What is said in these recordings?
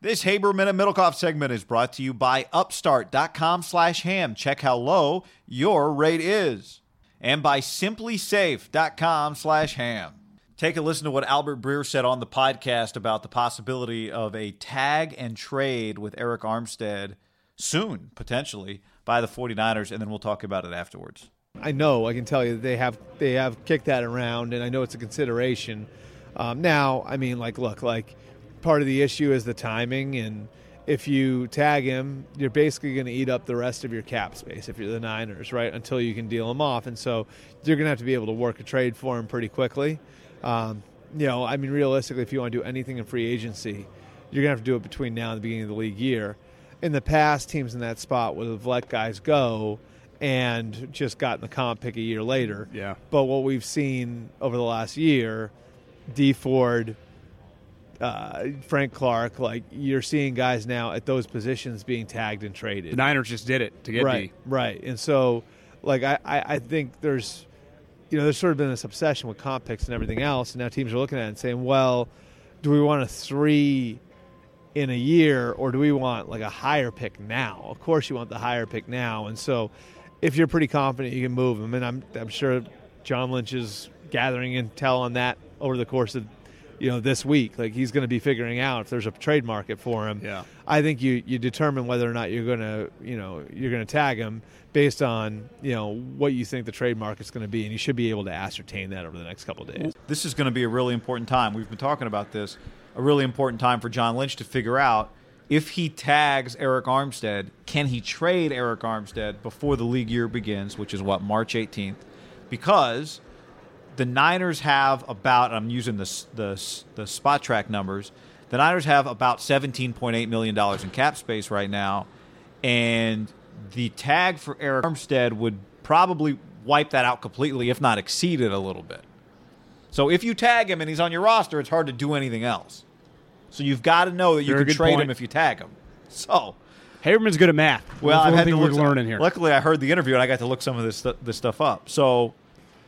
This Haberman and Middlekauff segment is brought to you by Upstart.com slash ham. Check how low your rate is. And by SimpliSafe.com slash ham. Take a listen to what Albert Breer said on the podcast about the possibility of a tag and trade with Arik Armstead soon, potentially, by the 49ers, and then we'll talk about it afterwards. I know, I can tell you, they have they have kicked that around, and I know it's a consideration. Um, now, I mean, like, look, like part of the issue is the timing and if you tag him, you're basically going to eat up the rest of your cap space if you're the Niners, right? Until you can deal him off, and so you're going to have to be able to work a trade for him pretty quickly. Um, you know, I mean, realistically, if you want to do anything in free agency, you're going to have to do it between now and the beginning of the league year. In the past, teams in that spot would have let guys go and just gotten the comp pick a year later. Yeah. But what we've seen over the last year, Dee Ford, uh, Frank Clark, like you're seeing guys now at those positions being tagged and traded. The Niners just did it to get right, D. right. And so, like I, I, I think there's, you know, there's sort of been this obsession with comp picks and everything else, and now teams are looking at it and saying, well, do we want a three in a year or do we want like a higher pick now? Of course, you want the higher pick now, and so if you're pretty confident you can move him, and I'm, I'm sure John Lynch is gathering intel on that over the course of you know this week like he's going to be figuring out if there's a trade market for him Yeah. i think you you determine whether or not you're going to you know you're going to tag him based on you know what you think the trade market's going to be and you should be able to ascertain that over the next couple of days This is going to be a really important time. We've been talking about this. A really important time for John Lynch to figure out if he tags Arik Armstead, can he trade Arik Armstead before the league year begins, which is what, March 18th? Because the Niners have about I'm using the the the Spotrac numbers. The Niners have about 17.8 million dollars in cap space right now, and the tag for Arik Armstead would probably wipe that out completely, if not exceed it a little bit. So if you tag him and he's on your roster, it's hard to do anything else. So you've got to know that you Very can trade point. him if you tag him. So Haberman's good at math. well, I've had to look learning here. Luckily, I heard the interview and I got to look some of this this stuff up. So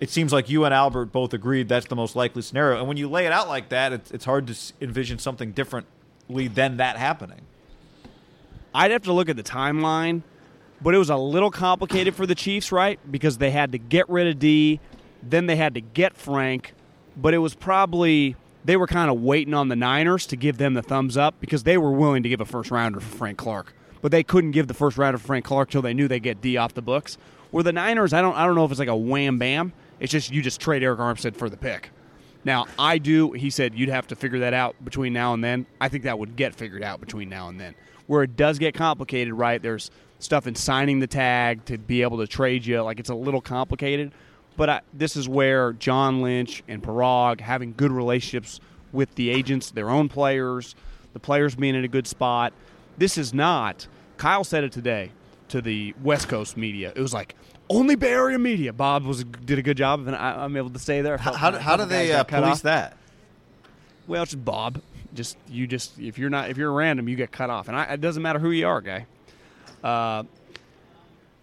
it seems like you and Albert both agreed that's the most likely scenario. And when you lay it out like that, it's, it's hard to envision something differently than that happening. I'd have to look at the timeline, but it was a little complicated for the Chiefs, right? Because they had to get rid of D, then they had to get Frank, but it was probably they were kind of waiting on the Niners to give them the thumbs up because they were willing to give a first rounder for Frank Clark, but they couldn't give the first rounder for Frank Clark till they knew they get D off the books. Where the Niners, I don't, I don't know if it's like a wham bam. It's just you just trade Arik Armstead for the pick. Now, I do. He said you'd have to figure that out between now and then. I think that would get figured out between now and then. Where it does get complicated, right? There's stuff in signing the tag to be able to trade you. Like it's a little complicated. But I, this is where John Lynch and Paraag having good relationships with the agents, their own players, the players being in a good spot. This is not. Kyle said it today to the West Coast media. It was like only Bay Area media. Bob was did a good job, and I, I'm able to stay there. How, how, how do they uh, police that? Well, it's just Bob. Just you just if you're not if you're random, you get cut off, and I, it doesn't matter who you are, guy. Uh,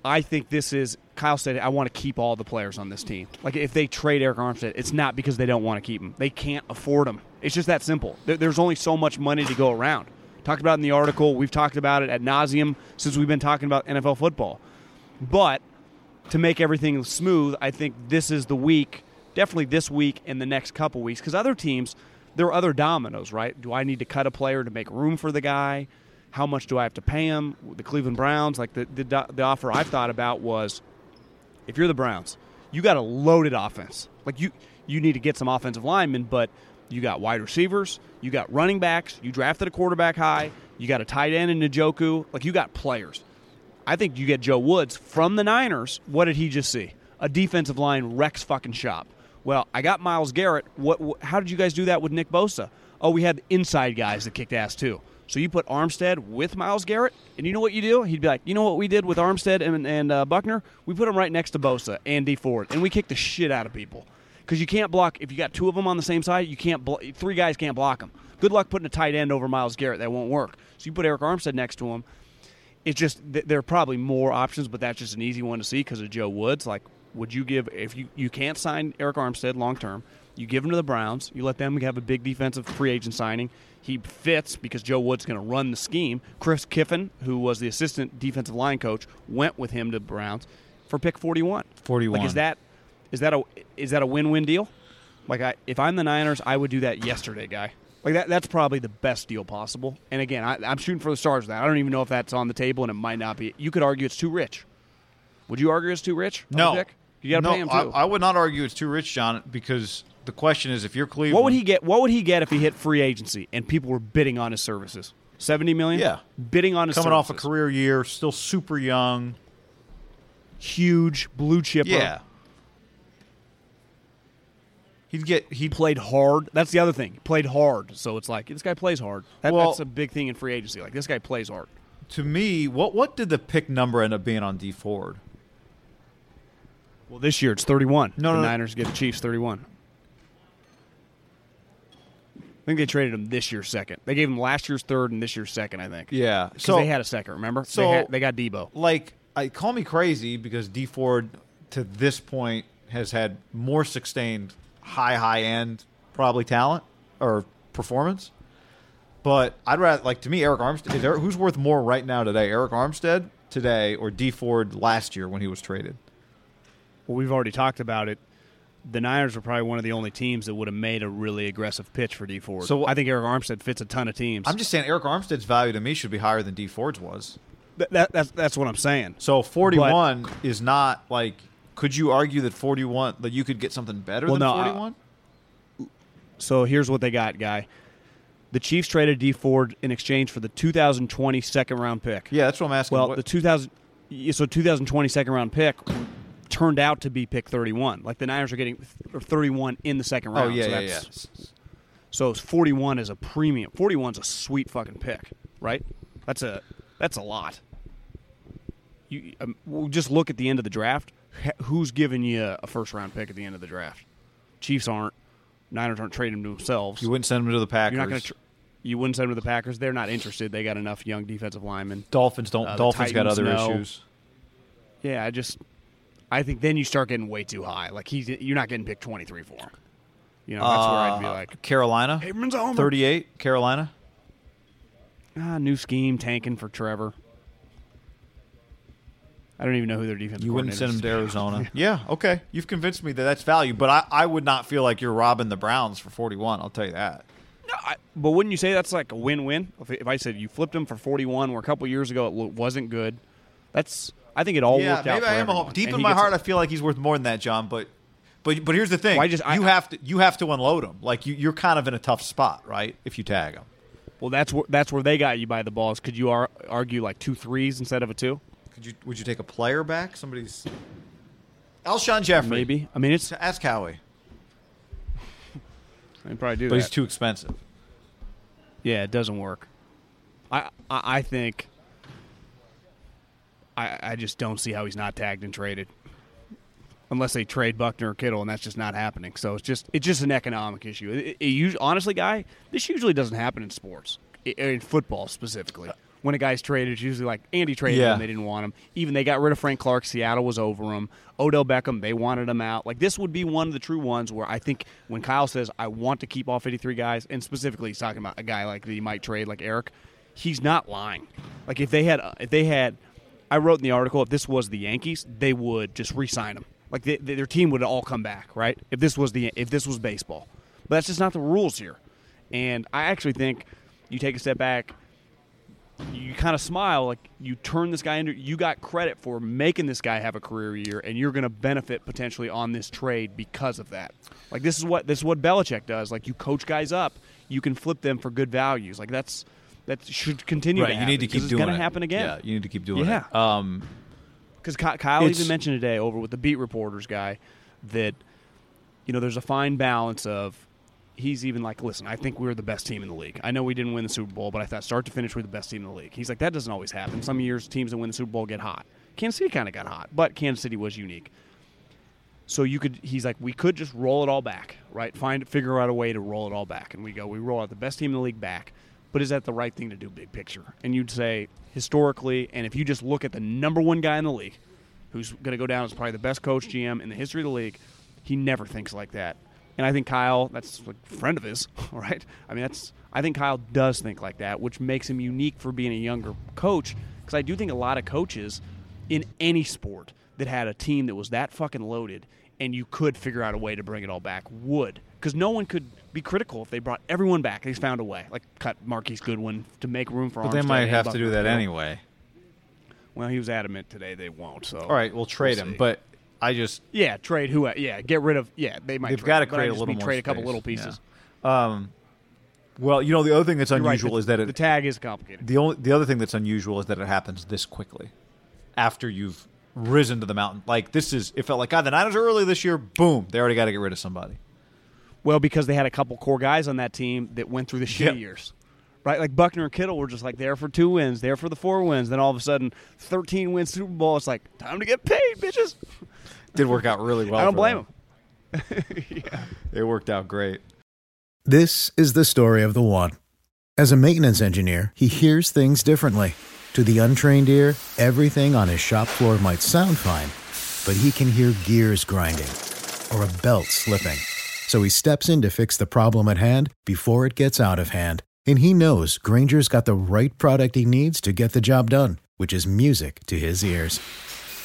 I think this is Kyle said. I want to keep all the players on this team. Like if they trade Arik Armstead, it's not because they don't want to keep him. They can't afford him. It's just that simple. There, there's only so much money to go around. Talked about in the article. We've talked about it at nauseum since we've been talking about NFL football. But to make everything smooth, I think this is the week, definitely this week and the next couple weeks, because other teams, there are other dominoes, right? Do I need to cut a player to make room for the guy? How much do I have to pay him? The Cleveland Browns, like the the, the offer I've thought about was, if you're the Browns, you got a loaded offense. Like you you need to get some offensive linemen, but you got wide receivers, you got running backs, you drafted a quarterback high, you got a tight end in Njoku, like you got players. I think you get Joe Woods from the Niners. What did he just see? A defensive line wrecks fucking shop. Well, I got Myles Garrett. What, what? How did you guys do that with Nick Bosa? Oh, we had inside guys that kicked ass too. So you put Armstead with Myles Garrett, and you know what you do? He'd be like, you know what we did with Armstead and, and uh, Buckner? We put them right next to Bosa and Dee Ford, and we kicked the shit out of people because you can't block. If you got two of them on the same side, you can't. Blo- three guys can't block them. Good luck putting a tight end over Myles Garrett. That won't work. So you put Arik Armstead next to him. It's just th- there are probably more options, but that's just an easy one to see because of Joe Woods. Like, would you give if you you can't sign Arik Armstead long term? You give him to the Browns. You let them have a big defensive free agent signing. He fits because Joe Wood's going to run the scheme. Chris Kiffin, who was the assistant defensive line coach, went with him to the Browns for pick 41. 41. Like is that is that a is that a win-win deal? Like I, if I'm the Niners, I would do that yesterday, guy. Like that that's probably the best deal possible. And again, I, I'm shooting for the stars with that. I don't even know if that's on the table, and it might not be. You could argue it's too rich. Would you argue it's too rich? No. pick? you got to no, pay him I, too. I would not argue it's too rich, John, because the question is if you're Cleveland. what would he get? What would he get if he hit free agency and people were bidding on his services? Seventy million. Yeah. bidding on his coming off a career year, still super young? huge blue chipper. Yeah. He'd get he'd played hard. That's the other thing. He played hard. So it's like this guy plays hard. That, Well- that's a big thing in free agency. Like this guy plays hard. to me. What what did the pick number end up being on Dee Ford? Well, this year it's 31. No, the no, no. Niners get the Chiefs 31. I think they traded him this year's second. They gave him last year's third and this year's second. I think. Yeah. So they had a second. Remember? so- they, had, they got Deebo. like I call me crazy because Dee Ford to this point has had more sustained high high end probably talent or performance. But I'd rather like to me Arik Armstead is there, who's worth more right now today? Arik Armstead today or Dee Ford last year when he was traded? Well, we've already talked about it. The Niners were probably one of the only teams that would have made a really aggressive pitch for Dee Ford. So- I think Arik Armstead fits a ton of teams. I'm just saying Arik Armstead's value to me should be higher than Dee Ford's was. Th- that, that's that's what I'm saying. So 41 is not like could you argue that 41 that you could get something better Well, than no, uh, 41? So here's what they got, guy. The Chiefs traded Dee Ford in exchange for the 2020 second round pick. yeah, that's what I'm asking. Well, What- the 2000 so 2020 second round pick turned out to be pick 31. Like the Niners are getting 31 in the second round. oh yeah, so yeah, yeah. So 41 is a premium. 41's a sweet fucking pick, right? That's a that's a lot. You um, we'll just look at the end of the draft. Who's giving you a first round pick at the end of the draft? Chiefs aren't. Niners aren't trading to themselves. You wouldn't send them to the Packers. You're not going to. Tr- you wouldn't send them to the Packers. They're not interested. They got enough young defensive linemen. Dolphins don't. Uh, Dolphins got other no. issues. Yeah, I just I think then you start getting way too high. Like he's you're not getting picked 23 for him. You know, that's where I'd be Uh, like, Carolina, Abrams a 38. Carolina. ah, new scheme tanking for Trevor. I don't even know who their defense. Is. You wouldn't send him to Arizona. yeah, okay. You've convinced me that that's value, but I, I would not feel like you're robbing the Browns for 41. I'll tell you that. No, I, but wouldn't you say that's like a win-win? If, if I said you flipped him for 41, where a couple years ago it wasn't good, that's I think it all yeah, worked out. maybe for I am a everyone. Deep And in my heart, a- I feel like he's worth more than that, John. But but but here's the thing: Well, I just- I- you have to you have to unload him. Like you, you're kind of in a tough spot, right? If you tag him. well, that's where that's where they got you by the balls. Could you ar- argue like two threes instead of a two? Could you would you take a player back? Somebody's Alshon Jeffery. Maybe. I mean, it's Ask Howie. they probably do But that. he's too expensive. Yeah, it doesn't work. I I, I think. I I just don't see how he's not tagged and traded. unless they trade Buckner or Kittle, and that's just not happening. So it's just it's just an economic issue. It, it, usually, honestly, guy, this usually doesn't happen in sports, in football specifically. When a guy's traded, it's usually like Andy traded Yeah. him, they didn't want him. Even they got rid of Frank Clark, Seattle was over him. Odell Beckham, they wanted him out. Like this would be one of the true ones where I think when Kyle says I want to keep all 53 guys, and specifically he's talking about a guy like that he might trade, like Arik, he's not lying. Like if they had, uh, if they had, I wrote in the article if this was the Yankees, they would just re-sign him. Like they, their team would all come back, right? If this was the if this was baseball, but that's just not the rules here. And I actually think you take a step back, kind of smile, like you turn this guy into. You got credit for making this guy have a career year, and you're going to benefit potentially on this trade because of that. Like this is what this is what Belichick does. Like you coach guys up, you can flip them for good values. Like that's that should continue. right. to You need to keep doing. it's gonna it. happen again. Yeah, you need to keep doing Yeah. it. Um, Because Kyle It's- even mentioned today over with the beat reporters guy that you know there's a fine balance of he's even like, listen, I think we're the best team in the league. I know we didn't win the Super Bowl, but I thought start to finish we're the best team in the league. He's like that doesn't always happen. Some years teams that win the Super Bowl get hot. Kansas City kind of got hot, but Kansas City was unique. So you could, he's like, we could just roll it all back, right? Find, figure out a way to roll it all back, and we go, we roll out the best team in the league back. But is that the right thing to do, big picture? And you'd say historically, and if you just look at the number one guy in the league, who's going to go down as probably the best coach GM in the history of the league, he never thinks like that. And I think Kyle, that's a friend of his, right? I mean, that's I think Kyle does think like that, which makes him unique for being a younger coach. Because I do think a lot of coaches in any sport that had a team that was that fucking loaded and you could figure out a way to bring it all back would. Because no one could be critical if they brought everyone back. They found a way, like cut Marquise Goodwin to make room for. but they might have to do that anyway. Well, he was adamant today they won't. So All right, we'll trade him. see. But I just yeah, trade who? Yeah, get rid of. Yeah, they might. they've got to him, but I create a little more trade a couple little pieces. Yeah. Um, well, you know the other thing that's right, unusual the- is that the tag is complicated. the only the other thing that's unusual is that it happens this quickly after you've risen to the mountain. Like this is it felt like God. The Niners are early this year. Boom, they already got to get rid of somebody. Well, because they had a couple core guys on that team that went through the shitty Yep. years. Right, like Buckner and Kittle were just like there for two wins, there for the four wins. Then all of a sudden, thirteen wins Super Bowl. It's like time to get paid, bitches. Did work out really well. I don't blame them. them. It worked out great. This is the story of the one. As a maintenance engineer, he hears things differently. To the untrained ear, everything on his shop floor might sound fine, but he can hear gears grinding or a belt slipping. So he steps in to fix the problem at hand before it gets out of hand. And he knows Grainger's got the right product he needs to get the job done, which is music to his ears.